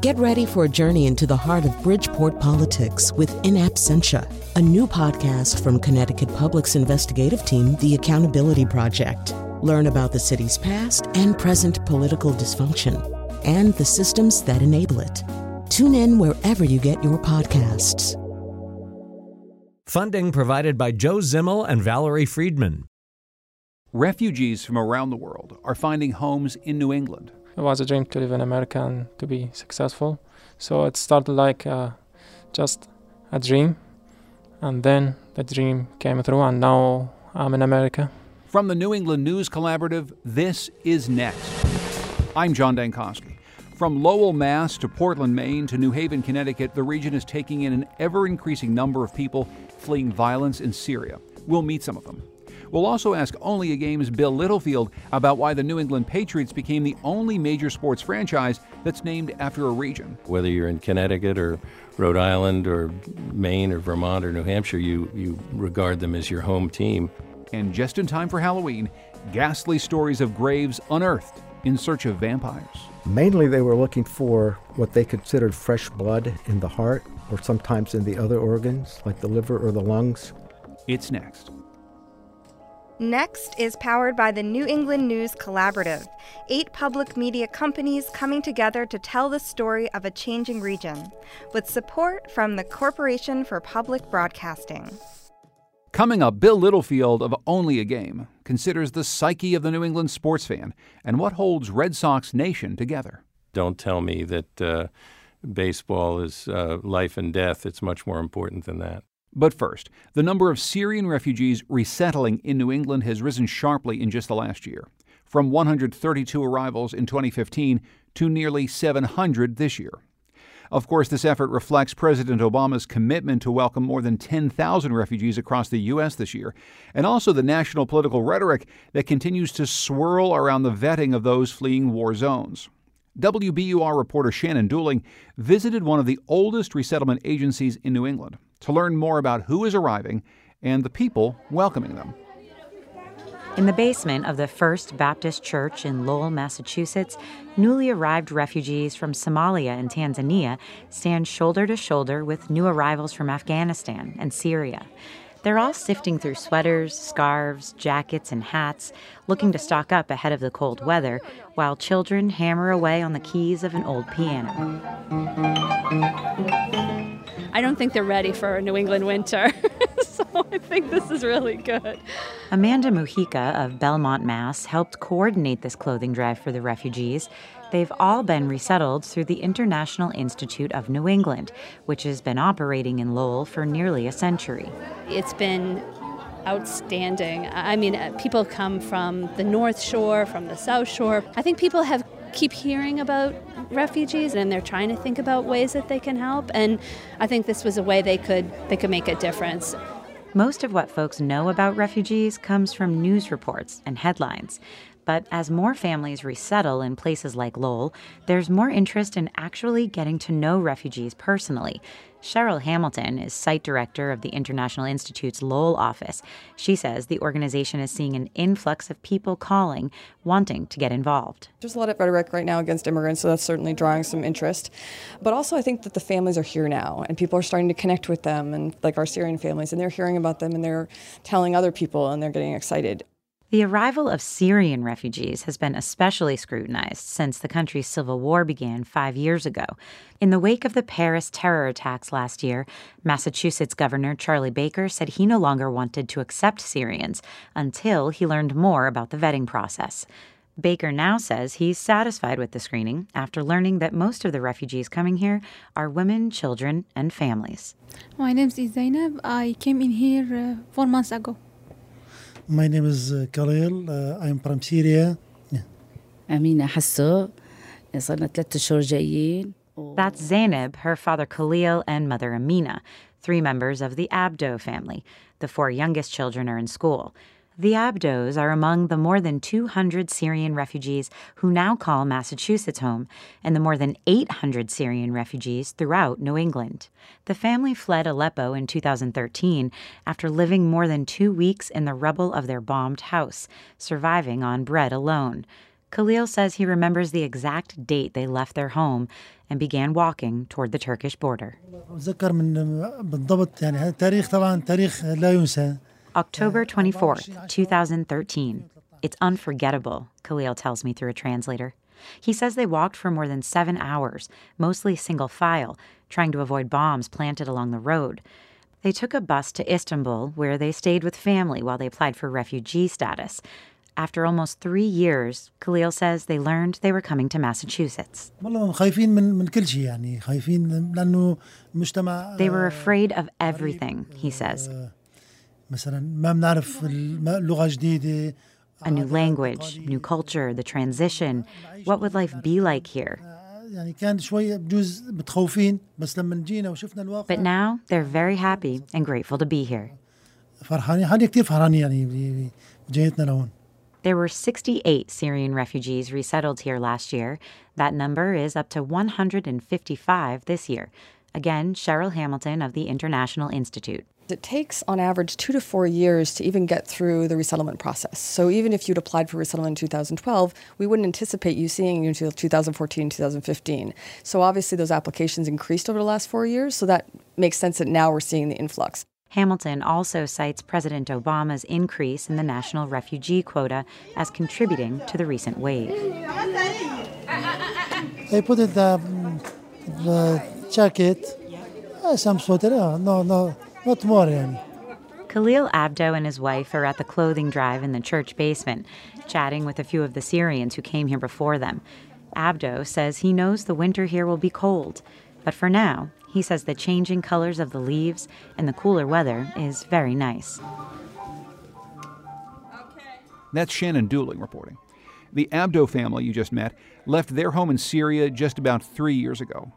Get ready for a journey into the heart of Bridgeport politics with In Absentia, a new podcast from Connecticut Public's investigative team, The Accountability Project. Learn about the city's past and present political dysfunction and the systems that enable it. Tune in wherever you get your podcasts. Funding provided by Joe Zimmel and Valerie Friedman. Refugees from around the world are finding homes in New England. It was a dream to live in America and to be successful. So it started like uh, just a dream, and then the dream came through, and now I'm in America. From the New England News Collaborative, this is Next. I'm John Dankosky. From Lowell, Mass. to Portland, Maine to New Haven, Connecticut, the region is taking in an ever increasing number of people fleeing violence in Syria. We'll meet some of them. We'll also ask Only a Game's Bill Littlefield about why the New England Patriots became the only major sports franchise that's named after a region. Whether you're in Connecticut or Rhode Island or Maine or Vermont or New Hampshire, you, you regard them as your home team. And just in time for Halloween, ghastly stories of graves unearthed in search of vampires. Mainly, they were looking for what they considered fresh blood in the heart or sometimes in the other organs, like the liver or the lungs. It's next. Next is powered by the New England News Collaborative, eight public media companies coming together to tell the story of a changing region, with support from the Corporation for Public Broadcasting. Coming up, Bill Littlefield of Only a Game considers the psyche of the New England sports fan and what holds Red Sox Nation together. Don't tell me that uh, baseball is uh, life and death. It's much more important than that. But first, the number of Syrian refugees resettling in New England has risen sharply in just the last year, from 132 arrivals in 2015 to nearly 700 this year. Of course, this effort reflects President Obama's commitment to welcome more than 10,000 refugees across the U.S. this year, and also the national political rhetoric that continues to swirl around the vetting of those fleeing war zones. WBUR reporter Shannon Dooling visited one of the oldest resettlement agencies in New England to learn more about who is arriving and the people welcoming them. In the basement of the First Baptist Church in Lowell, Massachusetts, newly arrived refugees from Somalia and Tanzania stand shoulder to shoulder with new arrivals from Afghanistan and Syria. They're all sifting through sweaters, scarves, jackets, and hats, looking to stock up ahead of the cold weather, while children hammer away on the keys of an old piano. I don't think they're ready for a New England winter. so I think this is really good. Amanda Mujica of Belmont, Mass. helped coordinate this clothing drive for the refugees. They've all been resettled through the International Institute of New England, which has been operating in Lowell for nearly a century. It's been outstanding. I mean, uh, people come from the North Shore, from the South Shore. I think people have keep hearing about refugees and they're trying to think about ways that they can help and I think this was a way they could they could make a difference. Most of what folks know about refugees comes from news reports and headlines. But as more families resettle in places like Lowell, there's more interest in actually getting to know refugees personally. Cheryl Hamilton is site director of the International Institute's Lowell office. She says the organization is seeing an influx of people calling, wanting to get involved. There's a lot of rhetoric right now against immigrants, so that's certainly drawing some interest. But also, I think that the families are here now, and people are starting to connect with them, and like our Syrian families, and they're hearing about them, and they're telling other people, and they're getting excited. The arrival of Syrian refugees has been especially scrutinized since the country's civil war began five years ago. In the wake of the Paris terror attacks last year, Massachusetts Governor Charlie Baker said he no longer wanted to accept Syrians until he learned more about the vetting process. Baker now says he's satisfied with the screening after learning that most of the refugees coming here are women, children, and families. My name is Zainab. I came in here uh, four months ago. My name is uh, Khalil. Uh, I'm from Syria. Yeah. أمينة حسو صرنا ثلاثة أشهر جايين. That's Zainab, her father Khalil, and mother Amina, three members of the Abdo family. The four youngest children are in school. The Abdos are among the more than 200 Syrian refugees who now call Massachusetts home, and the more than 800 Syrian refugees throughout New England. The family fled Aleppo in 2013 after living more than two weeks in the rubble of their bombed house, surviving on bread alone. Khalil says he remembers the exact date they left their home and began walking toward the Turkish border. October 24th, 2013. It's unforgettable, Khalil tells me through a translator. He says they walked for more than seven hours, mostly single file, trying to avoid bombs planted along the road. They took a bus to Istanbul, where they stayed with family while they applied for refugee status. After almost three years, Khalil says they learned they were coming to Massachusetts. They were afraid of everything, he says مثلا ما بنعرف اللغة جديدة A new language, new culture, the transition. What would life be like here? يعني كان شوي بجوز متخوفين بس لما جينا وشفنا الواقع But now they're very happy and grateful to be here. فرحانين حالي كثير فرحانين يعني بجيتنا لهون There were 68 Syrian refugees resettled here last year. That number is up to 155 this year. Again, Cheryl Hamilton of the International Institute. It takes, on average, two to four years to even get through the resettlement process. So even if you'd applied for resettlement in 2012, we wouldn't anticipate you seeing you until 2014, 2015. So obviously those applications increased over the last four years, so that makes sense that now we're seeing the influx. Hamilton also cites President Obama's increase in the national refugee quota as contributing to the recent wave. They put it the, the jacket, uh, some sweater, uh, no, no, not more يعني. Khalil Abdo and his wife are at the clothing drive in the church basement, chatting with a few of the Syrians who came here before them. Abdo says he knows the winter here will be cold, but for now, he says the changing colors of the leaves and the cooler weather is very nice. That's Shannon Dooling reporting. The Abdo family you just met left their home in Syria just about three years ago.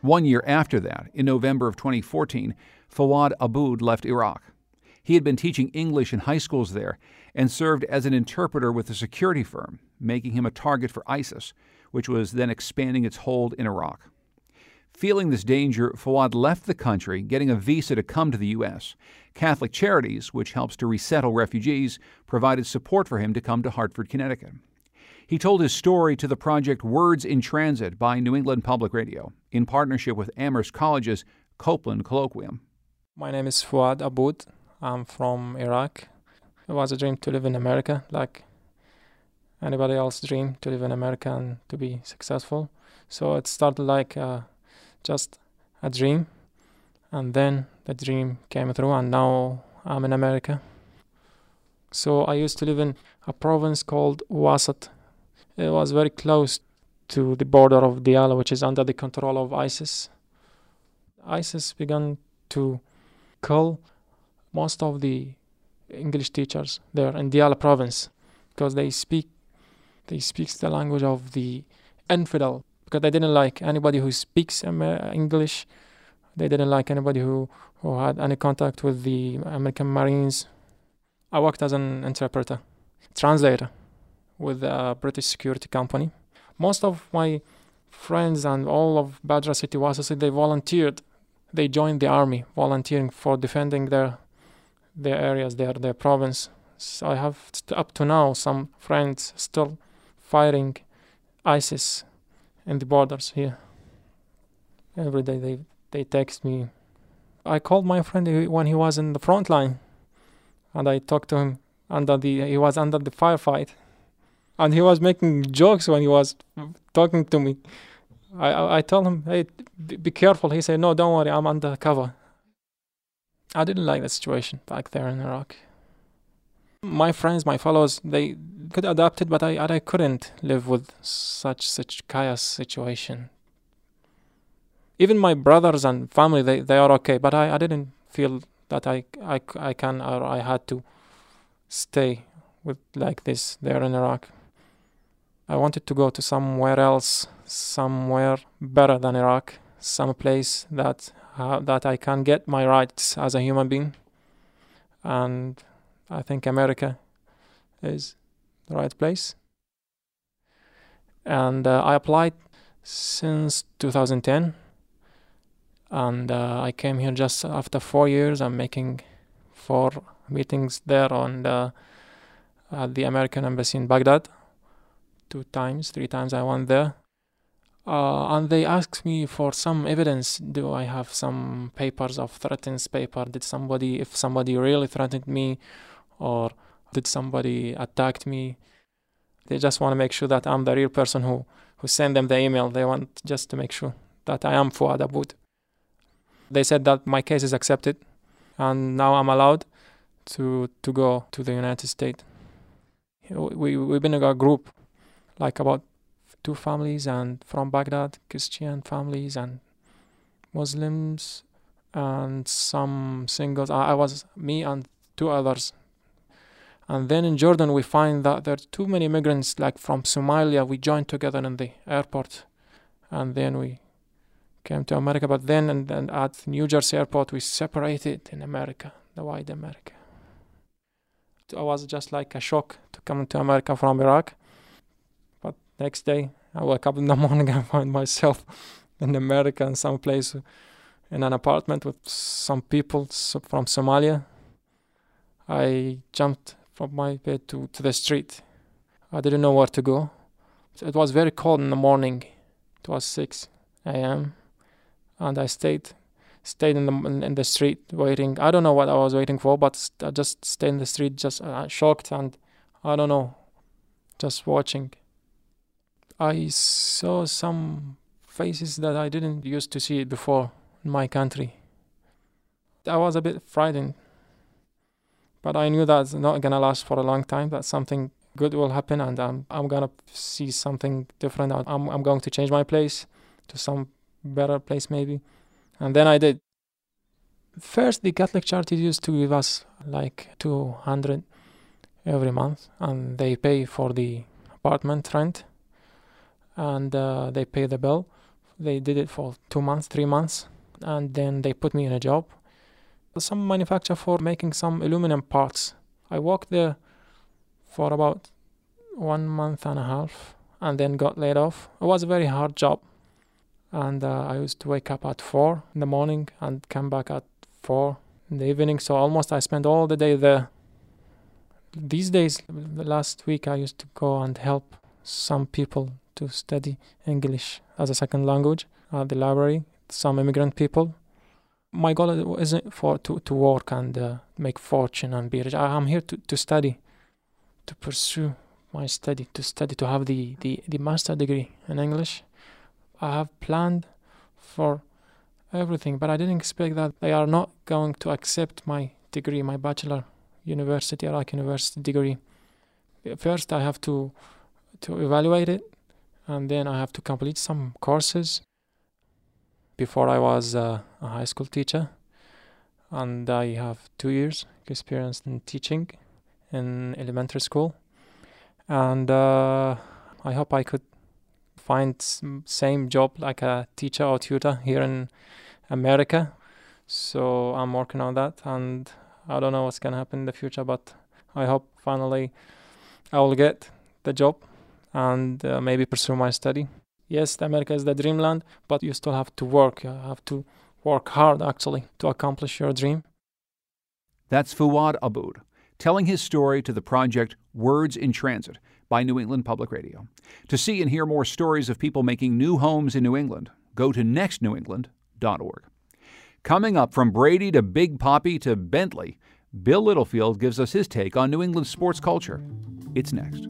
One year after that, in November of 2014, Fuad Aboud left Iraq. He had been teaching English in high schools there and served as an interpreter with a security firm, making him a target for ISIS, which was then expanding its hold in Iraq. Feeling this danger, Fuad left the country, getting a visa to come to the U.S. Catholic Charities, which helps to resettle refugees, provided support for him to come to Hartford, Connecticut. He told his story to the project Words in Transit by New England Public Radio in partnership with Amherst College's Copeland Colloquium. My name is Fuad Aboud. I'm from Iraq. It was a dream to live in America, like anybody else dream to live in America and to be successful. So it started like uh, just a dream, and then the dream came through, and now I'm in America. So I used to live in a province called Wasit. It was very close to the border of Diyala, which is under the control of ISIS. ISIS began to kill most of the English teachers there in Diyala province because they speak they speak the language of the infidel because they didn't like anybody who speaks um, uh, English. They didn't like anybody who, who had any contact with the American Marines. I worked as an interpreter, translator with a British security company. Most of my friends and all of Badra City Wasasi, they volunteered. They joined the army, volunteering for defending their their areas, their their province. So I have up to now some friends still fighting ISIS in the borders here. Every day they they text me. I called my friend when he was in the front line, and I talked to him under the he was under the firefight, and he was making jokes when he was talking to me. I I, I told him, hey, be careful. He said, no, don't worry, I'm under cover. I didn't like the situation back there in Iraq. My friends, my followers, they could adapt it, but I I couldn't live with such such chaos situation. Even my brothers and family, they, they are okay, but I, I didn't feel that I, I, I can or I had to stay with like this there in Iraq. I wanted to go to somewhere else, somewhere better than Iraq, some place that uh, that I can get my rights as a human being, and I think America is the right place. And uh, I applied since 2010, and uh, I came here just after four years. I'm making four meetings there on the, at the American embassy in Baghdad two times, three times I went there. Uh, and they asked me for some evidence. Do I have some papers of threatens paper? Did somebody, if somebody really threatened me, or did somebody attacked me? They just want to make sure that I'm the real person who who sent them the email. They want just to make sure that I am Fuad Aboud. They said that my case is accepted, and now I'm allowed to to go to the United States. We we've been a group, like about two families, and from Baghdad, Christian families and Muslims, and some singles. I, I was me and two others. And then in Jordan, we find that there are too many immigrants, like from Somalia. We joined together in the airport, and then we came to America. But then, and then at New Jersey airport, we separated in America, the wide America. It was just like a shock to come to America from Iraq. Next day, I wake up in the morning and find myself in America in some place in an apartment with some people from Somalia. I jumped from my bed to, to the street. I didn't know where to go. It was very cold in the morning. It was 6 a.m. and I stayed stayed in the in the street waiting. I don't know what I was waiting for, but I just stayed in the street, just uh, shocked and I don't know, just watching. I saw some faces that I didn't used to see before in my country. I was a bit frightened but I knew that's not gonna last for a long time. That something good will happen, and I'm I'm gonna see something different. I'm I'm going to change my place to some better place maybe, and then I did. First, the Catholic Charities used to give us like two hundred every month, and they pay for the apartment rent, and uh, they pay the bill. They did it for two months, three months, and then they put me in a job some manufacturer for making some aluminum parts. I worked there for about one month and a half and then got laid off. It was a very hard job. And uh, I used to wake up at 4 in the morning and come back at 4 in the evening. So almost I spent all the day there. These days, the last week, I used to go and help some people to study English as a second language at the library, some immigrant people my goal isn't for to, to work and uh, make fortune and be rich. I, am here to, to study, to pursue my study, to study, to have the, the, the master degree in English. I have planned for everything, but I didn't expect that they are not going to accept my degree, my bachelor university, Iraq University degree. First, I have to to evaluate it, and then I have to complete some courses before I was uh, a high school teacher, and I have two years experience in teaching in elementary school, and uh, I hope I could find same job like a teacher or tutor here in America. So I'm working on that, and I don't know what's gonna happen in the future, but I hope finally I will get the job and uh, maybe pursue my study yes, America is the dreamland, but you still have to work. You have to work hard actually to accomplish your dream. That's Fuad Aboud telling his story to the project Words in Transit by New England Public Radio. To see and hear more stories of people making new homes in New England, go to nextnewengland.org. Coming up from Brady to Big Poppy to Bentley, Bill Littlefield gives us his take on New England sports culture. It's next.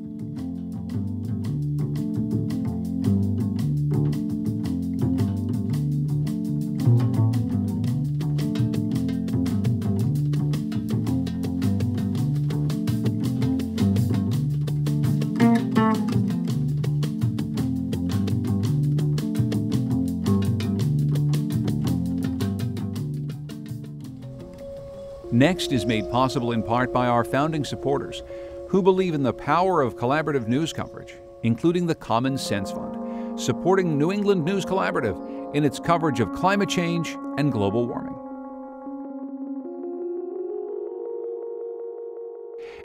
Next is made possible in part by our founding supporters who believe in the power of collaborative news coverage, including the Common Sense Fund, supporting New England News Collaborative in its coverage of climate change and global warming.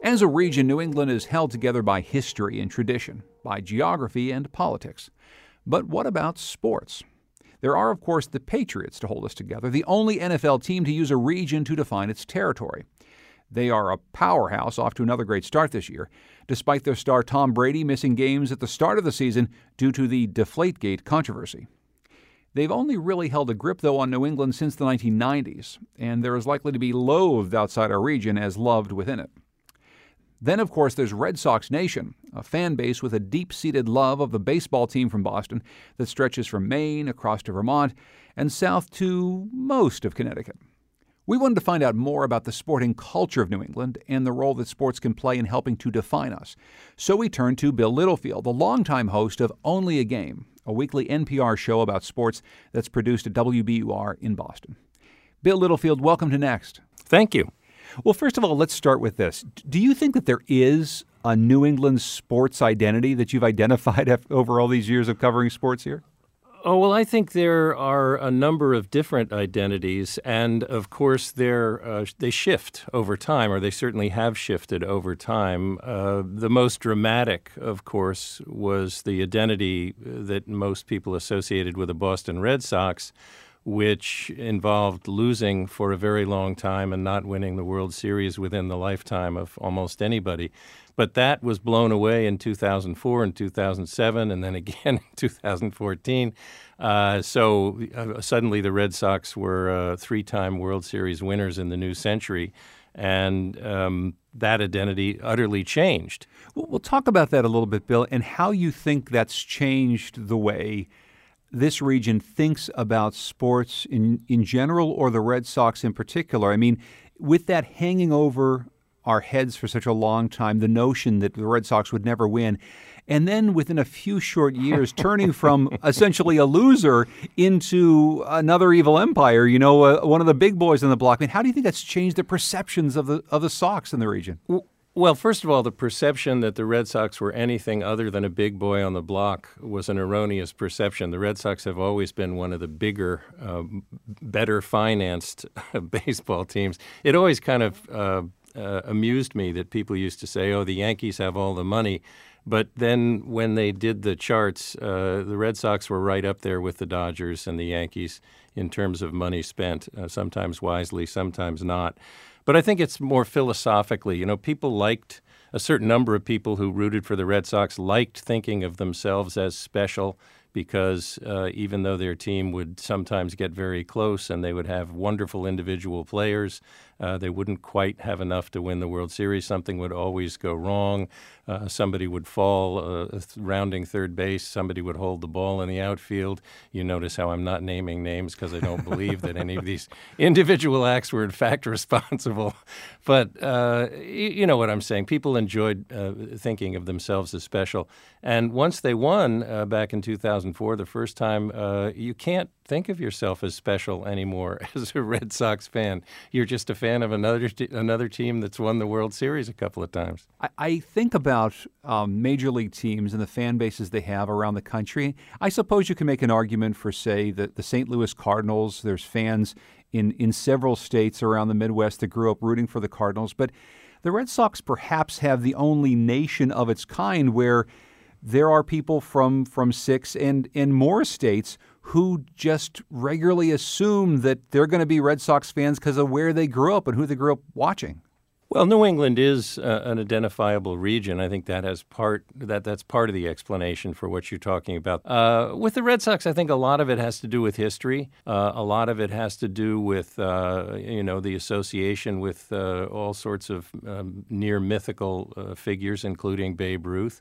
As a region, New England is held together by history and tradition, by geography and politics. But what about sports? There are, of course, the Patriots to hold us together, the only NFL team to use a region to define its territory. They are a powerhouse off to another great start this year, despite their star Tom Brady missing games at the start of the season due to the Deflategate controversy. They've only really held a grip, though, on New England since the 1990s, and they're as likely to be loathed outside our region as loved within it. Then, of course, there's Red Sox Nation, a fan base with a deep seated love of the baseball team from Boston that stretches from Maine across to Vermont and south to most of Connecticut. We wanted to find out more about the sporting culture of New England and the role that sports can play in helping to define us. So we turned to Bill Littlefield, the longtime host of Only a Game, a weekly NPR show about sports that's produced at WBUR in Boston. Bill Littlefield, welcome to Next. Thank you. Well, first of all, let's start with this. Do you think that there is a New England sports identity that you've identified over all these years of covering sports here? Oh, well, I think there are a number of different identities, and of course, uh, they shift over time, or they certainly have shifted over time. Uh, the most dramatic, of course, was the identity that most people associated with the Boston Red Sox which involved losing for a very long time and not winning the World Series within the lifetime of almost anybody. But that was blown away in 2004 and 2007, and then again in 2014. Uh, so uh, suddenly the Red Sox were uh, three time World Series winners in the new century. And um, that identity utterly changed. we'll talk about that a little bit, Bill, and how you think that's changed the way this region thinks about sports in, in general or the Red Sox in particular. I mean, with that hanging over our heads for such a long time, the notion that the Red Sox would never win, and then within a few short years, turning from essentially a loser into another evil empire, you know, uh, one of the big boys in the block. I mean, how do you think that's changed the perceptions of the of the Sox in the region? Well, well, first of all, the perception that the Red Sox were anything other than a big boy on the block was an erroneous perception. The Red Sox have always been one of the bigger, uh, better financed baseball teams. It always kind of uh, uh, amused me that people used to say, oh, the Yankees have all the money. But then when they did the charts, uh, the Red Sox were right up there with the Dodgers and the Yankees in terms of money spent, uh, sometimes wisely, sometimes not. But I think it's more philosophically. You know, people liked a certain number of people who rooted for the Red Sox liked thinking of themselves as special because uh, even though their team would sometimes get very close and they would have wonderful individual players, uh, they wouldn't quite have enough to win the World Series. Something would always go wrong. Uh, somebody would fall uh, rounding third base. Somebody would hold the ball in the outfield. You notice how I'm not naming names because I don't believe that any of these individual acts were in fact responsible. But uh, you, you, know what I'm saying. People enjoyed uh, thinking of themselves as special. And once they won back in 2004, the first time, you can't think of yourself as special anymore as a Red Sox fan. You're just a fan of another another team that's won the World Series a couple of times. I, I think about um, major league teams and the fan bases they have around the country. I suppose you can make an argument for, say, the, the St. Louis Cardinals. There's fans in in several states around the Midwest that grew up rooting for the Cardinals, but the Red Sox perhaps have the only nation of its kind where there are people from from six and and more states who just regularly assume that they're going to be Red Sox fans because of where they grew up and who they grew up watching. Well, New England is uh, an identifiable region. I think that has part that that's part of the explanation for what you're talking about. Uh, with the Red Sox, I think a lot of it has to do with history. Uh, a lot of it has to do with uh, you know the association with uh, all sorts of um, near mythical uh, figures, including Babe Ruth.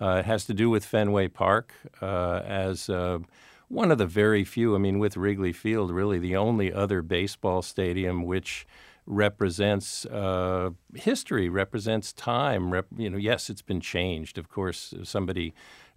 it has to do with Fenway Park as one of the very few, I mean, with Wrigley Field, really the only other baseball stadium which represents uh, history, represents time. Rep, you know, yes, it's been changed. Of course, somebody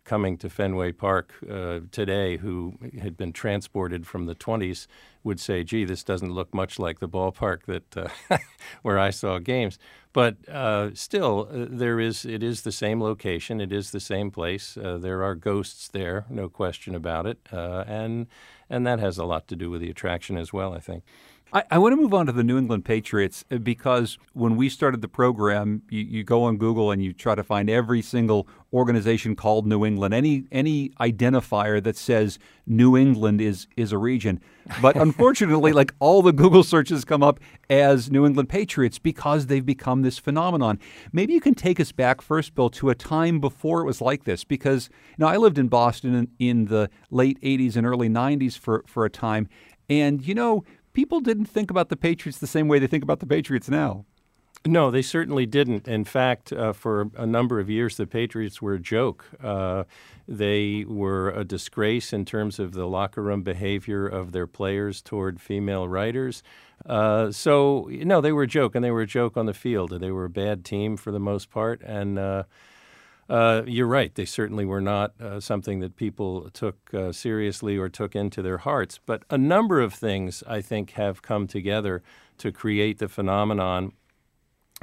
coming to Fenway Park uh, today who had been transported from the 20s would say, "Gee, this doesn't look much like the ballpark that uh, where I saw games." But uh, still, uh, there is it is the same location, it is the same place. Uh, there are ghosts there, no question about it, uh, and and that has a lot to do with the attraction as well. I think. I, I, want to move on to the New England Patriots uh, because when we started the program, you, you, go on Google and you try to find every single organization called New England, any any identifier that says New England is is a region. But unfortunately, like all the Google searches come up as New England Patriots because they've become this phenomenon. Maybe you can take us back first, Bill, to a time before it was like this, because you know I lived in Boston in, in the late '80s and early '90s for for a time, and you know people didn't think about the Patriots the same way they think about the Patriots now. No, they certainly didn't. In fact, uh, for a number of years, the Patriots were a joke. Uh, they were a disgrace in terms of the locker room behavior of their players toward female writers. Uh, so, no, they were a joke, and they were a joke on the field. They were a bad team for the most part, and uh, you're right. They certainly were not uh, something that people took uh, seriously or took into their hearts. But a number of things, I think, have come together to create the phenomenon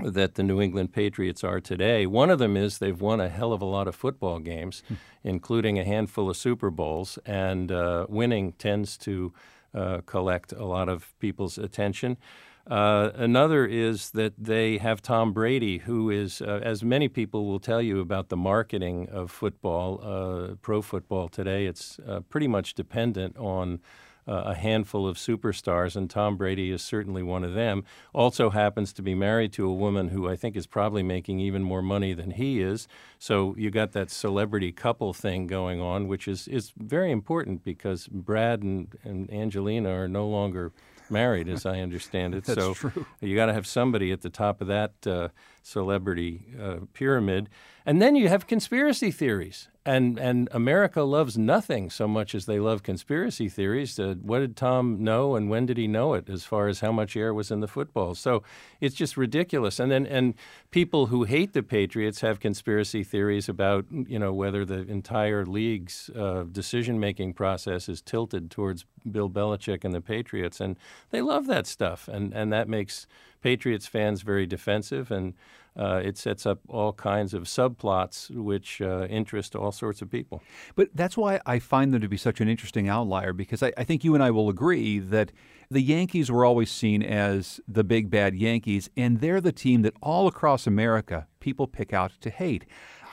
that the New England Patriots are today. One of them is they've won a hell of a lot of football games, hmm. including a handful of Super Bowls, and uh, winning tends to uh, collect a lot of people's attention. Uh, another is that they have Tom Brady, who is, uh, as many people will tell you about the marketing of football, uh, pro football today, it's uh, pretty much dependent on uh, a handful of superstars, and Tom Brady is certainly one of them. Also happens to be married to a woman who I think is probably making even more money than he is. So you got that celebrity couple thing going on, which is, is very important because Brad and, and Angelina are no longer married, as I understand it. So true. you got to have somebody at the top of that uh, celebrity uh, pyramid. And then you have conspiracy theories. And, and America loves nothing so much as they love conspiracy theories. Uh, what did Tom know and when did he know it as far as how much air was in the football? So it's just ridiculous. And then and people who hate the Patriots have conspiracy theories about you know whether the entire league's uh, decision-making process is tilted towards Bill Belichick and the Patriots. And they love that stuff. And, and that makes Patriots fans very defensive and uh, it sets up all kinds of subplots which uh, interest all sorts of people. But that's why I find them to be such an interesting outlier because I, I, think you and I will agree that the Yankees were always seen as the big bad Yankees, and they're the team that all across America people pick out to hate.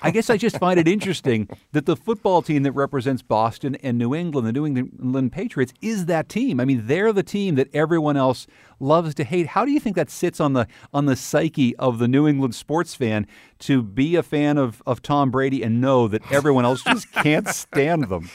I oh. guess I just find it interesting that the football team that represents Boston and New England, the New England Patriots, is that team. I mean, they're the team that everyone else loves to hate. How do you think that sits on the on the psyche of the New England sports fan to be a fan of, of Tom Brady and know that everyone else just can't stand them?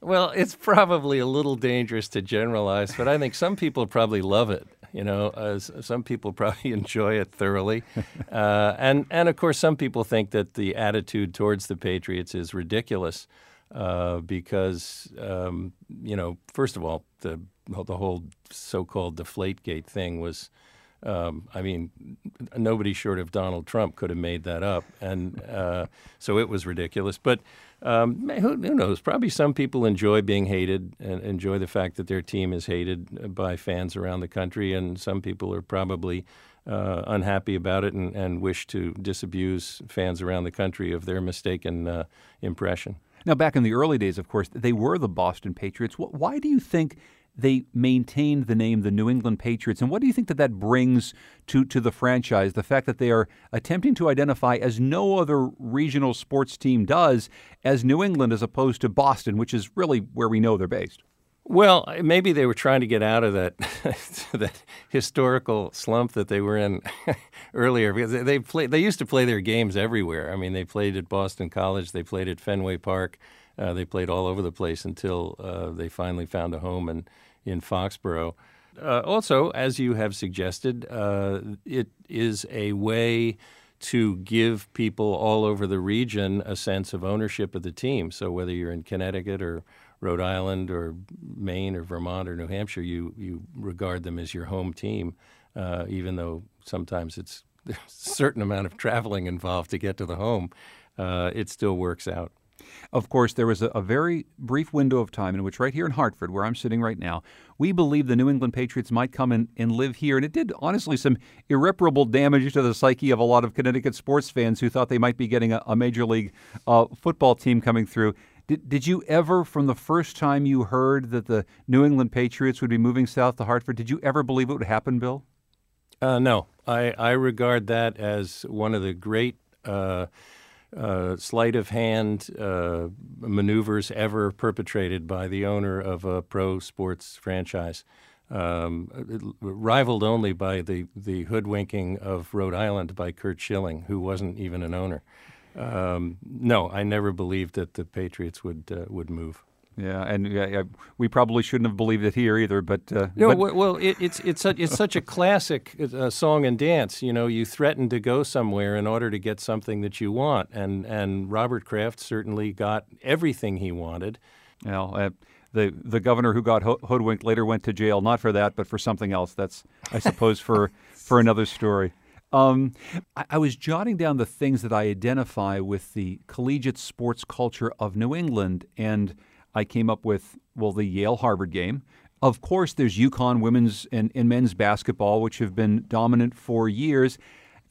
Well, it's probably a little dangerous to generalize, but I think some people probably love it. You know, uh, some people probably enjoy it thoroughly, uh, and and of course, some people think that the attitude towards the Patriots is ridiculous uh, because um, you know, first of all, the the whole so-called Deflategate thing was. Um, I mean, nobody short of Donald Trump could have made that up, and uh, so it was ridiculous. But um, who, who, knows? Probably some people enjoy being hated and enjoy the fact that their team is hated by fans around the country, and some people are probably uh, unhappy about it and, and, wish to disabuse fans around the country of their mistaken uh, impression. Now, back in the early days, of course, they were the Boston Patriots. Why do you think they maintained the name the New England Patriots. And what do you think that that brings to, to the franchise? The fact that they are attempting to identify as no other regional sports team does as New England as opposed to Boston, which is really where we know they're based. Well, maybe they were trying to get out of that that historical slump that they were in earlier because they, they play they used to play their games everywhere. I mean, they played at Boston College, they played at Fenway Park. Uh, they played all over the place until uh, they finally found a home in, in Foxborough. Uh, also, as you have suggested, uh, it is a way to give people all over the region a sense of ownership of the team. So whether you're in Connecticut or Rhode Island or Maine or Vermont or New Hampshire, you, you regard them as your home team, uh, even though sometimes it's a certain amount of traveling involved to get to the home. Uh, it still works out. Of course, there was a, a, very brief window of time in which, right here in Hartford, where I'm sitting right now, we believed the New England Patriots might come in and live here. And it did, honestly, some irreparable damage to the psyche of a lot of Connecticut sports fans who thought they might be getting a, a Major League uh, football team coming through. Did, did you ever, from the first time you heard that the New England Patriots would be moving south to Hartford, did you ever believe it would happen, Bill? Uh, no, I, I regard that as one of the great uh, uh, sleight of hand uh, maneuvers ever perpetrated by the owner of a pro sports franchise. Um, rivaled only by the, the hoodwinking of Rhode Island by Curt Schilling, who wasn't even an owner. Um, no, I never believed that the Patriots would uh, would move. Yeah, and we probably shouldn't have believed it here either. But uh, no, but well, it, it's it's such, it's such a classic uh, song and dance. You know, you threaten to go somewhere in order to get something that you want, and and Robert Kraft certainly got everything he wanted. Well, uh, the the governor who got ho- hoodwinked later went to jail, not for that, but for something else. That's I suppose for for another story. Um, I, I, was jotting down the things that I identify with the collegiate sports culture of New England, and I came up with, well, the Yale Harvard game. Of course, there's UConn women's and, and men's basketball, which have been dominant for years.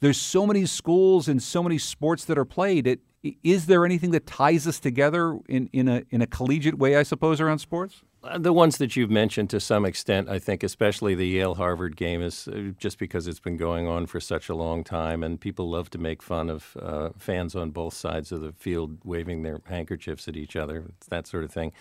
There's so many schools and so many sports that are played. It, is there anything that ties us together in, in, a, in a collegiate way, I suppose, around sports? Uh, the ones that you've mentioned to some extent, I think, especially the Yale Harvard game, is uh, just because it's been going on for such a long time, and people love to make fun of uh, fans on both sides of the field waving their handkerchiefs at each other, that sort of thing.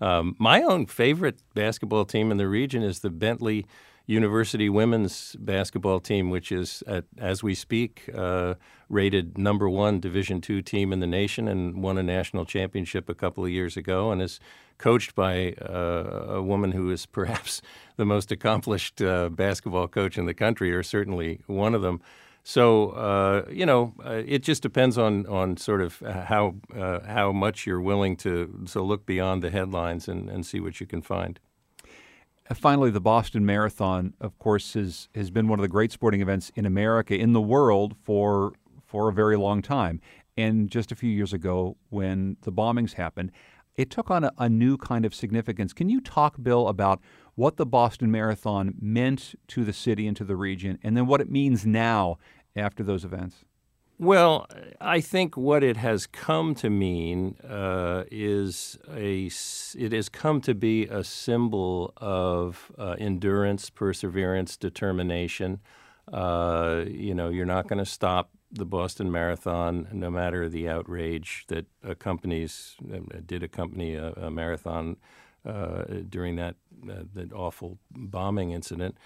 Um, my own favorite basketball team in the region is the Bentley University women's basketball team, which is, at, as we speak, uh, rated number one Division two team in the nation and won a national championship a couple of years ago, and is coached by uh, a woman who is perhaps the most accomplished uh, basketball coach in the country, or certainly one of them. So uh, you know, uh, it just depends on on sort of how uh, how much you're willing to so look beyond the headlines and, and see what you can find. Finally, the Boston Marathon, of course, has has been one of the great sporting events in America, in the world for for a very long time. And just a few years ago, when the bombings happened, it took on a, a new kind of significance. Can you talk, Bill, about what the Boston Marathon meant to the city and to the region, and then what it means now after those events? Well, I think what it has come to mean uh, is a it has come to be a symbol of uh, endurance, perseverance, determination. Uh, you know, you're not going to stop the Boston Marathon, no matter the outrage that accompanies uh, did accompany a, a marathon uh, during that uh, that awful bombing incident.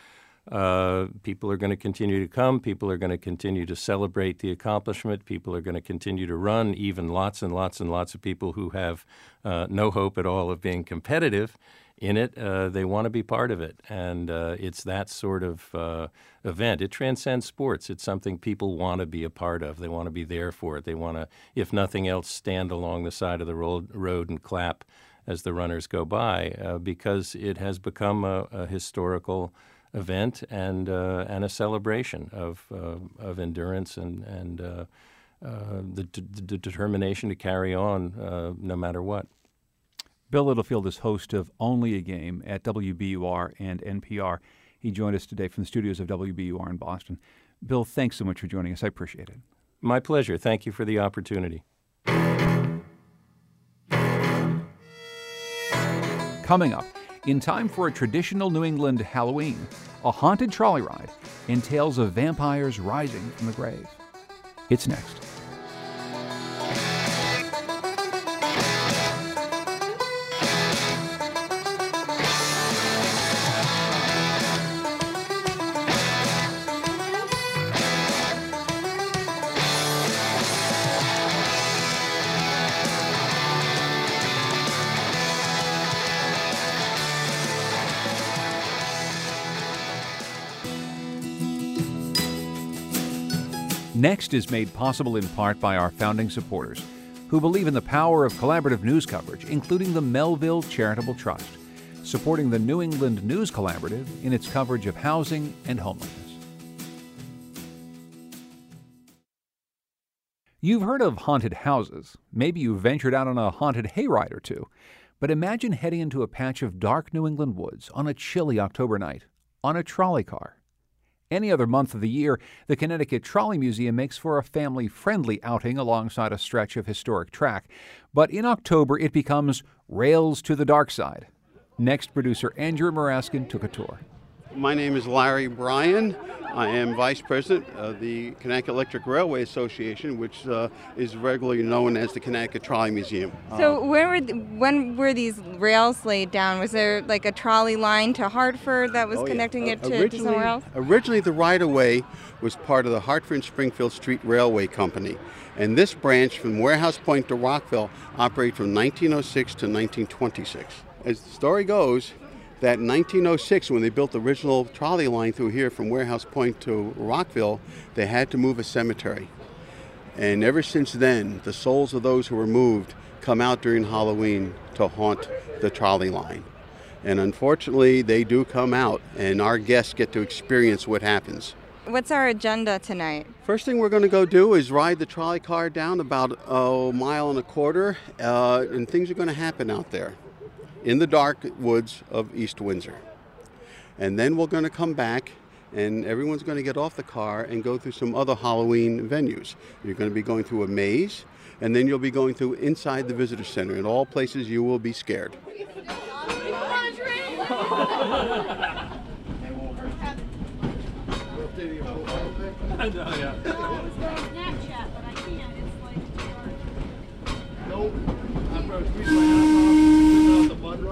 Uh, people are going to continue to come. People are going to continue to celebrate the accomplishment. People are going to continue to run. Even lots and lots and lots of people who have uh, no hope at all of being competitive in it, uh, they want to be part of it. And uh, it's that sort of uh, event. It transcends sports. It's something people want to be a part of. They want to be there for it. They want to, if nothing else, stand along the side of the road, road and clap as the runners go by uh, because it has become a, a historical event and uh, and a celebration of uh, of endurance and and the, d- the, determination to carry on no matter what. Bill Littlefield is host of Only a Game at WBUR and NPR. He joined us today from the studios of WBUR in Boston. Bill, thanks so much for joining us. I appreciate it. My pleasure. Thank you for the opportunity. Coming up. In time for a traditional New England Halloween, a haunted trolley ride, and tales of vampires rising from the grave. It's next. Next is made possible in part by our founding supporters, who believe in the power of collaborative news coverage, including the Melville Charitable Trust, supporting the New England News Collaborative in its coverage of housing and homelessness. You've heard of haunted houses. Maybe you've ventured out on a haunted hayride or two. But imagine heading into a patch of dark New England woods on a chilly October night on a trolley car. Any other month of the year, the Connecticut Trolley Museum makes for a family friendly outing alongside a stretch of historic track. But in October, it becomes Rails to the Dark Side. Next, producer Andrew Maraskin took a tour. My name is Larry Bryan. I am vice president of the Connecticut Electric Railway Association, which uh, is regularly known as the Connecticut Trolley Museum. So when were th- when were these rails laid down? Was there like a trolley line to Hartford that was Oh, yeah. connecting Uh, it to, to somewhere else? Originally, the right-of-way was part of the Hartford and Springfield Street Railway Company, and this branch from Warehouse Point to Rockville operated from 1906 to 1926. As the story goes, that in 1906, when they built the original trolley line through here from Warehouse Point to Rockville, they had to move a cemetery. And ever since then, the souls of those who were moved come out during Halloween to haunt the trolley line. And unfortunately, they do come out, and our guests get to experience what happens. What's our agenda tonight? First thing we're going to go do is ride the trolley car down about a mile and a quarter, uh, and things are going to happen out there in the dark woods of East Windsor. And then we're going to come back, and everyone's going to get off the car and go through some other Halloween venues. You're going to be going through a maze, and then you'll be going through inside the visitor center. In all places, you will be scared.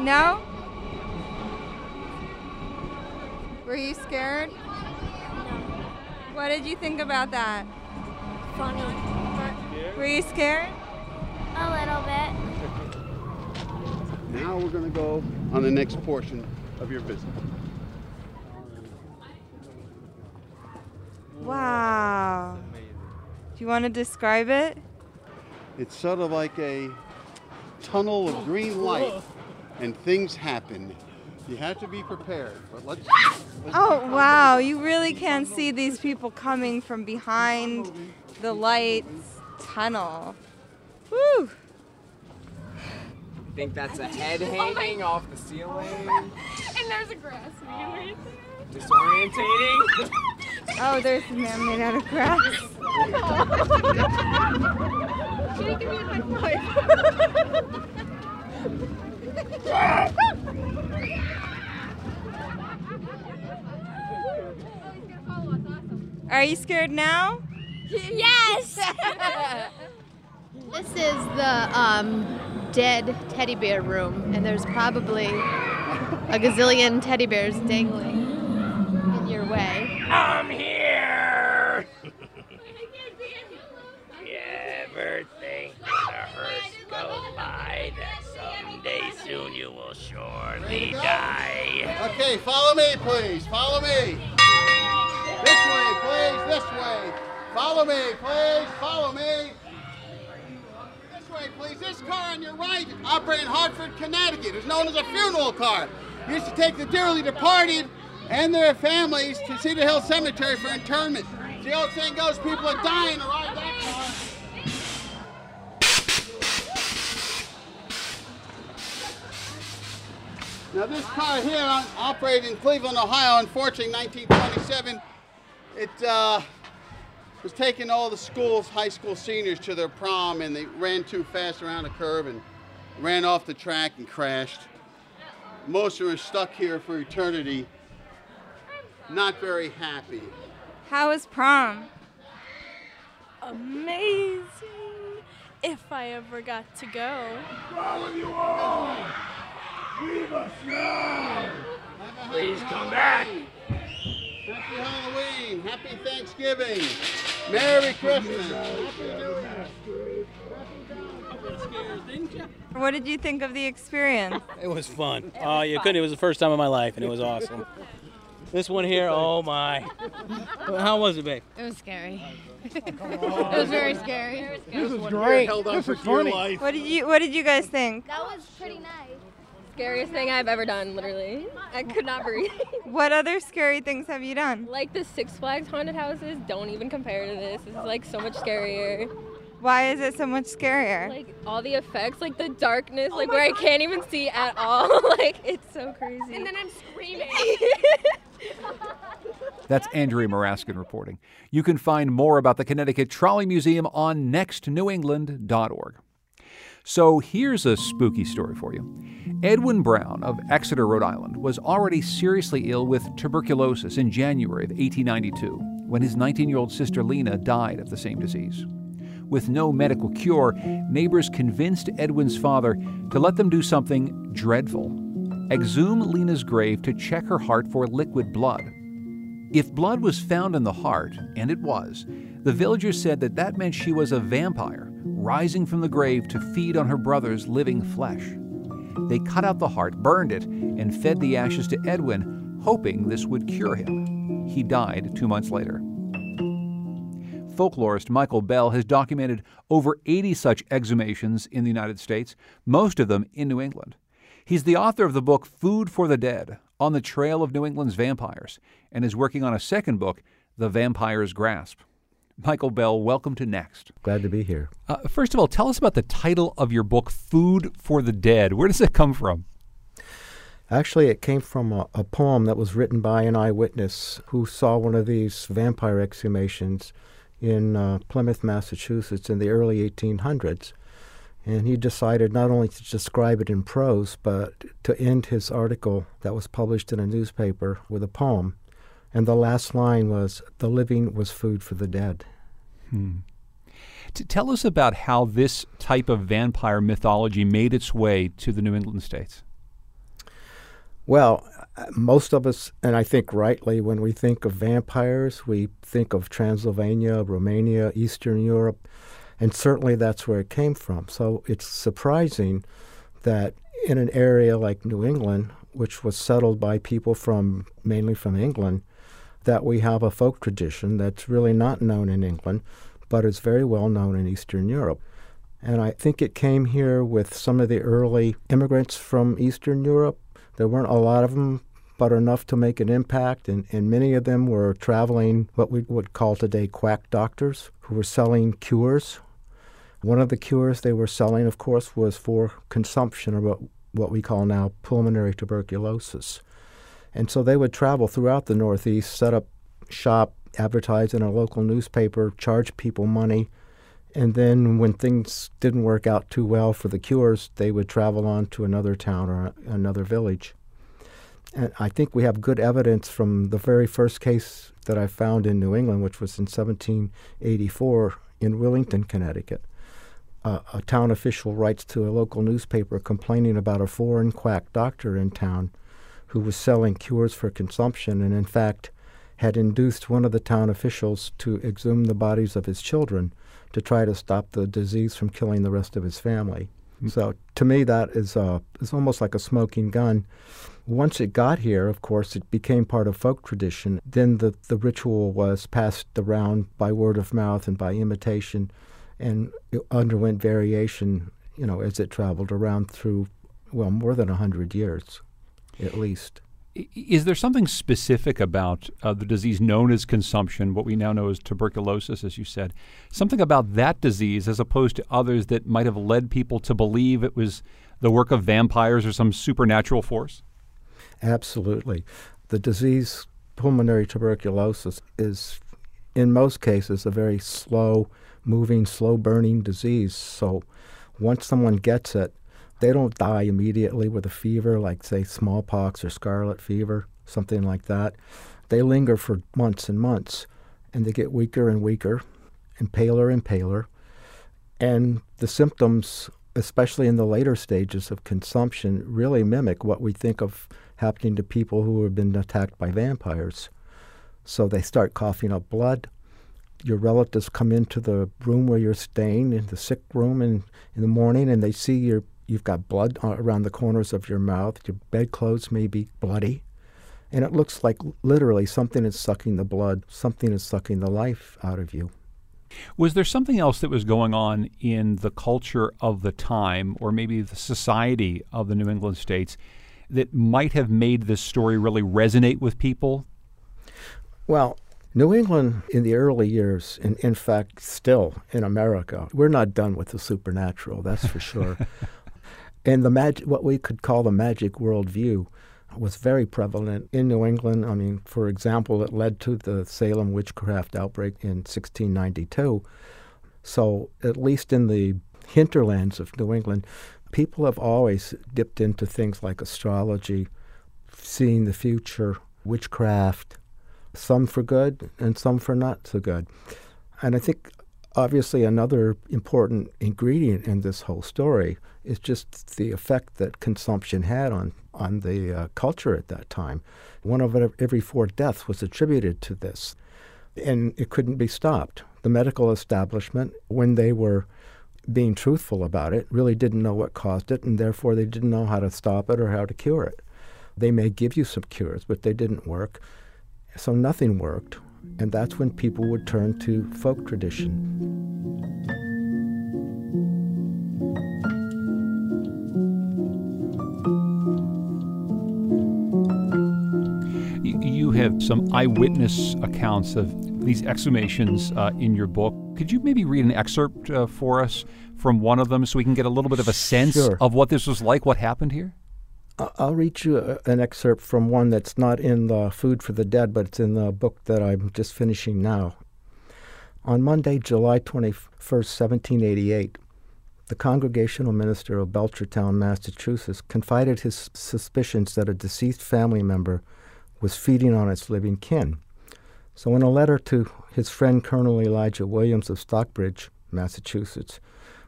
No? Were you scared? What did you think about that? Funny. Were you scared? A little bit. Now we're going to go on the next portion of your visit. Wow. Do you want to describe it? It's sort of like a tunnel of green light, and things happen. You have to be prepared. But let's. let's Oh, wow. You really can't see these people coming from behind the lights tunnel. Woo! I think that's a head oh hanging off the ceiling. and there's a grass man right there. Disorientating. Oh, there's a man made out of grass. Can you give me a high five? Are you scared now? Yes! this is the um, dead teddy bear room, and there's probably a gazillion teddy bears dangling in your way. I'm here! you ever will surely die? Okay, follow me, please. Follow me. This way, please. This way. Follow me, please. Follow me. This way, please. This car on your right operated in Hartford, Connecticut. It's known as a funeral car. Used to take the dearly departed and their families to Cedar Hill Cemetery for interment. The old saying goes, people are dying to ride that car. Now this car here on- operated in Cleveland, Ohio, unfortunately, in 1927. It uh, was taking all the schools, high school seniors to their prom, and they ran too fast around a curve and ran off the track and crashed. Most of them are stuck here for eternity, not very happy. How was prom? Amazing. If I ever got to go. Please come back. Happy Halloween, Happy Thanksgiving, Merry Christmas. What did you think of the experience? It was fun. Oh, you couldn't. It was the first time of my life, and it was awesome. This one here, oh my. How was it, babe? It was scary. it was very scary. This is great. This is funny. What did you What did you guys think? That was pretty nice. Scariest thing I've ever done, literally. I could not breathe. What other scary things have you done? like the Six Flags haunted houses don't even compare to this. This is like so much scarier. Why is it so much scarier? Like all the effects, like the darkness, oh like where I can't even see at all. like it's so crazy. And then I'm screaming. That's Andrea Muraskin reporting. You can find more about the Connecticut Trolley Museum on nextnewengland.org. So here's a spooky story for you. Edwin Brown of Exeter, Rhode Island, was already seriously ill with tuberculosis in January of 1892 when his 19 year old sister Lena died of the same disease. With no medical cure, neighbors convinced Edwin's father to let them do something dreadful exhume Lena's grave to check her heart for liquid blood. If blood was found in the heart, and it was, the villagers said that that meant she was a vampire, rising from the grave to feed on her brother's living flesh. They cut out the heart, burned it, and fed the ashes to Edwin, hoping this would cure him. He died two months later. Folklorist Michael Bell has documented over 80 such exhumations in the United States, most of them in New England. He's the author of the book Food for the Dead On the Trail of New England's Vampires and is working on a second book, The Vampire's Grasp. Michael Bell, welcome to Next. Glad to be here. Uh, first of all, tell us about the title of your book, Food for the Dead. Where does it come from? Actually, it came from a, a poem that was written by an eyewitness who saw one of these vampire exhumations in uh, Plymouth, Massachusetts in the early 1800s. And he decided not only to describe it in prose, but to end his article that was published in a newspaper with a poem. And the last line was, The living was food for the dead. Hmm. To tell us about how this type of vampire mythology made its way to the New England states. Well, uh, most of us, and I think rightly, when we think of vampires, we think of Transylvania, Romania, Eastern Europe, and certainly that's where it came from. So it's surprising that in an area like New England, which was settled by people from mainly from England, that we have a folk tradition that's really not known in England, but is very well known in Eastern Europe. And I think it came here with some of the early immigrants from Eastern Europe. There weren't a lot of them, but enough to make an impact. And, and many of them were traveling, what we would call today quack doctors, who were selling cures. One of the cures they were selling, of course, was for consumption, or what, what we call now pulmonary tuberculosis. And so they would travel throughout the Northeast, set up shop, advertise in a local newspaper, charge people money. And then when things didn't work out too well for the cures, they would travel on to another town or another village. And I think we have good evidence from the very first case that I found in New England, which was in 1784 in Willington, Connecticut. Uh, a town official writes to a local newspaper complaining about a foreign quack doctor in town who was selling cures for consumption and, in fact, had induced one of the town officials to exhume the bodies of his children to try to stop the disease from killing the rest of his family. Mm. So, to me, that is, uh, is almost like a smoking gun. Once it got here, of course, it became part of folk tradition. Then the, the ritual was passed around by word of mouth and by imitation, and it underwent variation, you know, as it traveled around through, well, more than a hundred years at least. Is there something specific about uh, the disease known as consumption, what we now know as tuberculosis, as you said? Something about that disease as opposed to others that might have led people to believe it was the work of vampires or some supernatural force? Absolutely. The disease, pulmonary tuberculosis, is in most cases a very slow moving, slow burning disease. So once someone gets it, they don't die immediately with a fever like, say, smallpox or scarlet fever, something like that. They linger for months and months, and they get weaker and weaker, and paler and paler. And the symptoms, especially in the later stages of consumption, really mimic what we think of happening to people who have been attacked by vampires. So they start coughing up blood. Your relatives come into the room where you're staying, in the sick room, in, in the morning, and they see your You've got blood around the corners of your mouth. Your bedclothes may be bloody. And it looks like literally something is sucking the blood, something is sucking the life out of you. Was there something else that was going on in the culture of the time, or maybe the society of the New England states, that might have made this story really resonate with people? Well, New England in the early years, and in fact, still in America, we're not done with the supernatural, that's for sure. and the mag- what we could call the magic worldview was very prevalent in New England. I mean, for example, it led to the Salem witchcraft outbreak in 1692. So, at least in the hinterlands of New England, people have always dipped into things like astrology, seeing the future, witchcraft, some for good and some for not so good. And I think obviously another important ingredient in this whole story is just the effect that consumption had on on the uh, culture at that time. One of every four deaths was attributed to this, and it couldn't be stopped. The medical establishment, when they were being truthful about it, really didn't know what caused it, and therefore they didn't know how to stop it or how to cure it. They may give you some cures, but they didn't work. So nothing worked, and that's when people would turn to folk tradition. You have some eyewitness accounts of these exhumations uh, in your book. Could you maybe read an excerpt uh, for us from one of them so we can get a little bit of a sense sure. of what this was like, what happened here? I'll read you an excerpt from one that's not in the Food for the Dead, but it's in the book that I'm just finishing now. On Monday, July 21st, 1788, the congregational minister of Belchertown, Massachusetts, confided his suspicions that a deceased family member was feeding on its living kin. So, in a letter to his friend Colonel Elijah Williams of Stockbridge, Massachusetts,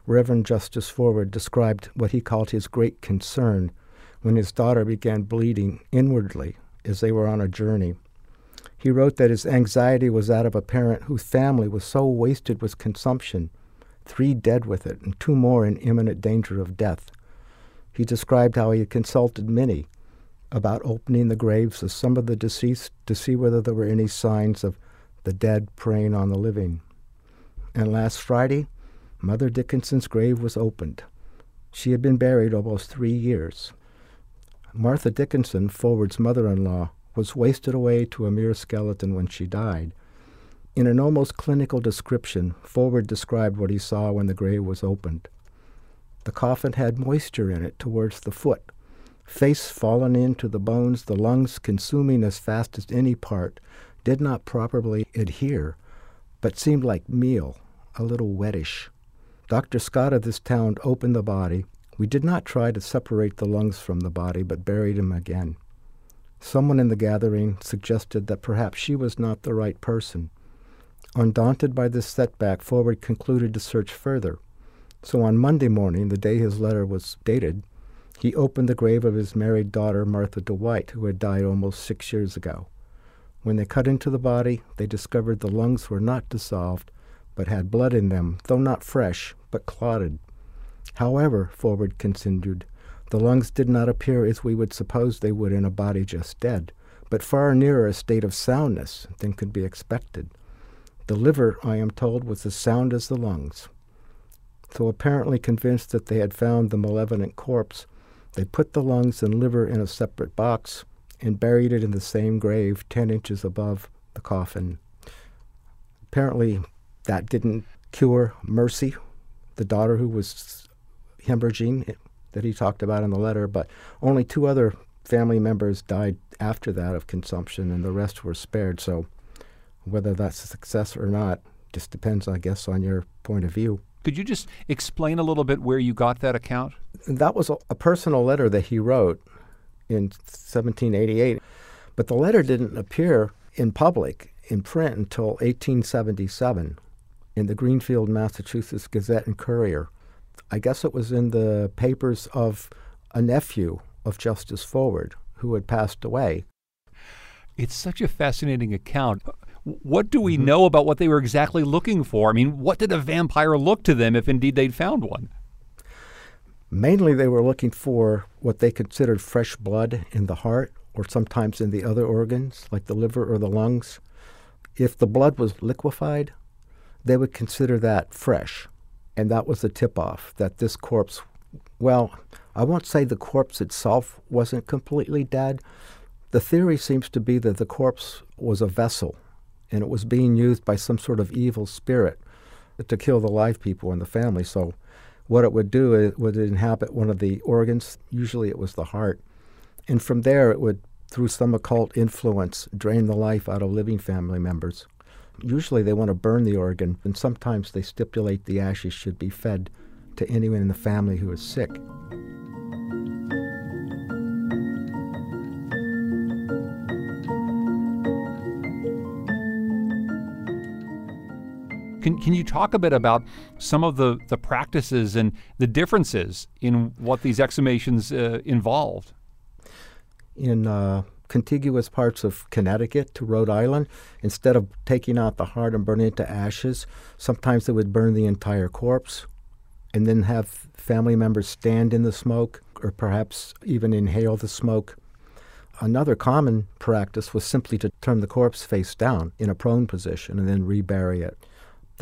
Reverend Justus Forward described what he called his great concern when his daughter began bleeding inwardly as they were on a journey. He wrote that his anxiety was that of a parent whose family was so wasted with consumption, three dead with it, and two more in imminent danger of death. He described how he had consulted many about opening the graves of some of the deceased to see whether there were any signs of the dead preying on the living. And last Friday, Mother Dickinson's grave was opened. She had been buried almost three years. Martha Dickinson, Forward's mother in law, was wasted away to a mere skeleton when she died. In an almost clinical description, Forward described what he saw when the grave was opened. The coffin had moisture in it towards the foot, face fallen into the bones, the lungs consuming as fast as any part, did not properly adhere, but seemed like meal, a little wettish. Dr. Scott of this town opened the body, we did not try to separate the lungs from the body, but buried him again. Someone in the gathering suggested that perhaps she was not the right person. Undaunted by this setback, Forward concluded to search further. So on Monday morning, the day his letter was dated, he opened the grave of his married daughter, Martha Dwight, who had died almost six years ago. When they cut into the body, they discovered the lungs were not dissolved, but had blood in them, though not fresh, but clotted. However, Forward continued, the lungs did not appear as we would suppose they would in a body just dead, but far nearer a state of soundness than could be expected. The liver, I am told, was as sound as the lungs. So, apparently convinced that they had found the malevolent corpse, they put the lungs and liver in a separate box and buried it in the same grave 10 inches above the coffin. Apparently, that didn't cure Mercy, the daughter who was hemorrhaging that he talked about in the letter, but only two other family members died after that of consumption, and the rest were spared. So, whether that's a success or not just depends, I guess, on your point of view. Could you just explain a little bit where you got that account? That was a, a personal letter that he wrote in 1788, but the letter didn't appear in public in print until 1877 in the Greenfield, Massachusetts Gazette and Courier. I guess it was in the papers of a nephew of Justus Forward who had passed away. It's such a fascinating account. What do we mm-hmm. know about what they were exactly looking for? I mean, what did a vampire look to them if indeed they'd found one? Mainly, they were looking for what they considered fresh blood in the heart or sometimes in the other organs, like the liver or the lungs. If the blood was liquefied, they would consider that fresh. And that was the tip off that this corpse, well, I won't say the corpse itself wasn't completely dead. The theory seems to be that the corpse was a vessel and it was being used by some sort of evil spirit to kill the live people in the family. So, what it would do is it would inhabit one of the organs, usually it was the heart, and from there it would, through some occult influence, drain the life out of living family members. Usually they want to burn the organ, and sometimes they stipulate the ashes should be fed to anyone in the family who is sick. Can, can you talk a bit about some of the, the practices and the differences in what these exhumations uh, involved? In uh, contiguous parts of Connecticut to Rhode Island, instead of taking out the heart and burning it to ashes, sometimes they would burn the entire corpse and then have family members stand in the smoke or perhaps even inhale the smoke. Another common practice was simply to turn the corpse face down in a prone position and then rebury it.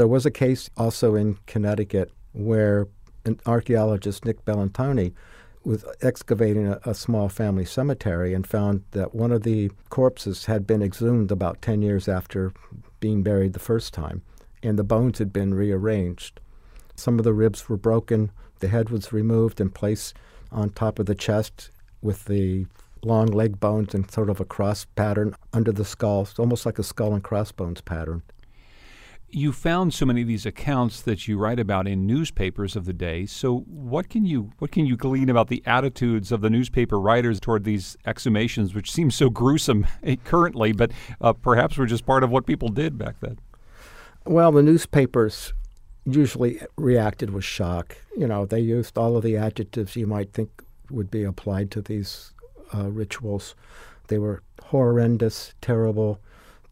There was a case also in Connecticut where an archaeologist, Nick Bellantoni, was excavating a, a, small family cemetery and found that one of the corpses had been exhumed about 10 years after being buried the first time, and the bones had been rearranged. Some of the ribs were broken, the head was removed and placed on top of the chest with the long leg bones in sort of a cross pattern under the skull, almost like a skull and crossbones pattern you found so many of these accounts that you write about in newspapers of the day. So what can you what can you glean about the attitudes of the newspaper writers toward these exhumations, which seem so gruesome currently, but uh, perhaps were just part of what people did back then? Well, the newspapers usually reacted with shock. You know, they used all of the adjectives you might think would be applied to these uh, rituals. They were horrendous, terrible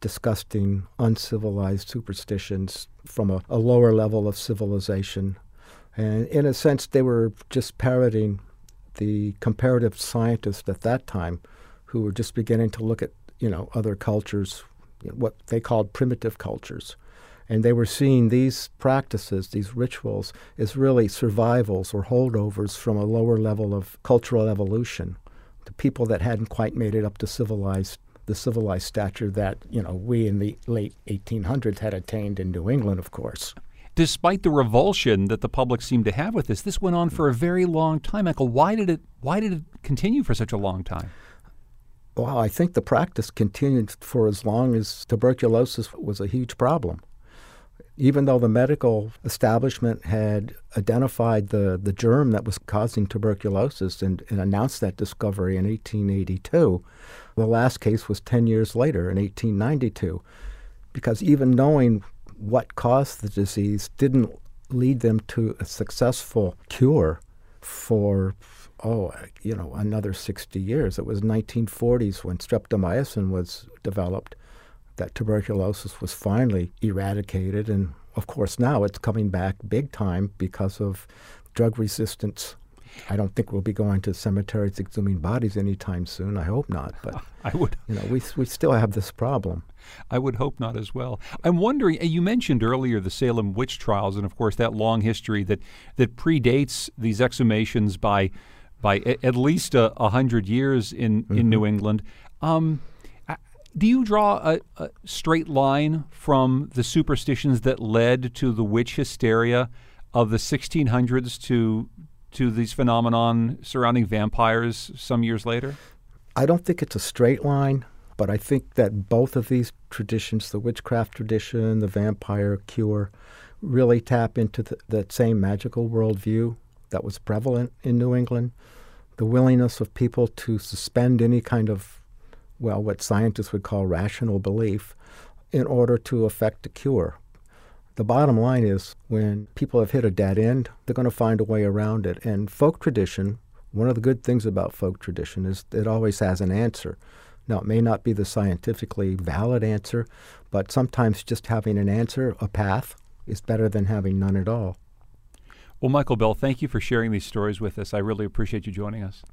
disgusting, uncivilized superstitions from a, a lower level of civilization. And in a sense, they were just parroting the comparative scientists at that time who were just beginning to look at, you know, other cultures, what they called primitive cultures. And they were seeing these practices, these rituals, as really survivals or holdovers from a lower level of cultural evolution. The people that hadn't quite made it up to civilized the civilized stature that you know we in the late 1800s had attained in New England, of course. Despite the revulsion that the public seemed to have with this, this went on mm. for a very long time. Michael, why did it why did it continue for such a long time? Well, I think the practice continued for as long as tuberculosis was a huge problem even though the medical establishment had identified the, the germ that was causing tuberculosis and, and, announced that discovery in 1882, the last case was 10 years later in 1892. Because even knowing what caused the disease didn't lead them to a successful cure for, oh, you know, another 60 years. It was 1940s when streptomycin was developed that tuberculosis was finally eradicated. And of course, now it's coming back big time because of drug resistance. I don't think we'll be going to cemeteries exhuming bodies anytime soon. I hope not. But I would. You know, we we still have this problem. I would hope not as well. I'm wondering. You mentioned earlier the Salem witch trials, and of course that long history that that predates these exhumations by by a, at least a, a hundred years in mm-hmm. in New England. Um, do you draw a, a, straight line from the superstitions that led to the witch hysteria of the 1600s to to these phenomenon surrounding vampires some years later? I don't think it's a straight line, but I think that both of these traditions, the witchcraft tradition, the vampire cure, really tap into the, that same magical worldview that was prevalent in New England. The willingness of people to suspend any kind of well, what scientists would call rational belief in order to effect a cure. The bottom line is when people have hit a dead end, they're going to find a way around it. And folk tradition, one of the good things about folk tradition is it always has an answer. Now, it may not be the scientifically valid answer, but sometimes just having an answer, a path, is better than having none at all. Well, Michael Bell, thank you for sharing these stories with us. I really appreciate you joining us.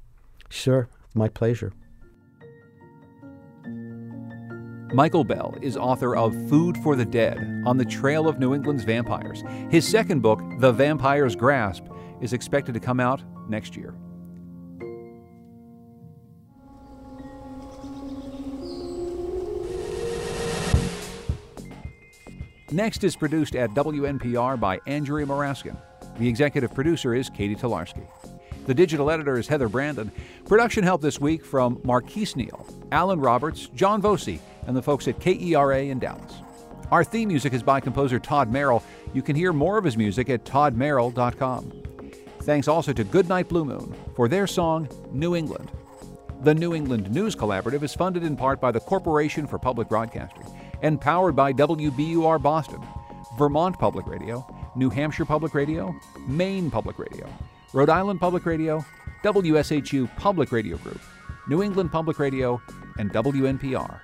Sure, my pleasure. Michael Bell is author of Food for the Dead On the Trail of New England's Vampires. His second book, The Vampire's Grasp, is expected to come out next year. Next is produced at WNPR by Andrea Muraskin. The executive producer is Catie Talarski. The digital editor is Heather Brandon. Production help this week from Marquise Neal, Alan Roberts, John Voci, and the folks at KERA in Dallas. Our theme music is by composer Todd Merrill. You can hear more of his music at toddmerrill.com. Thanks also to Goodnight Blue Moon for their song New England. The New England News Collaborative is funded in part by the Corporation for Public Broadcasting and powered by WBUR Boston, Vermont Public Radio, New Hampshire Public Radio, Maine Public Radio, Rhode Island Public Radio, WSHU Public Radio Group, New England Public Radio, and WNPR.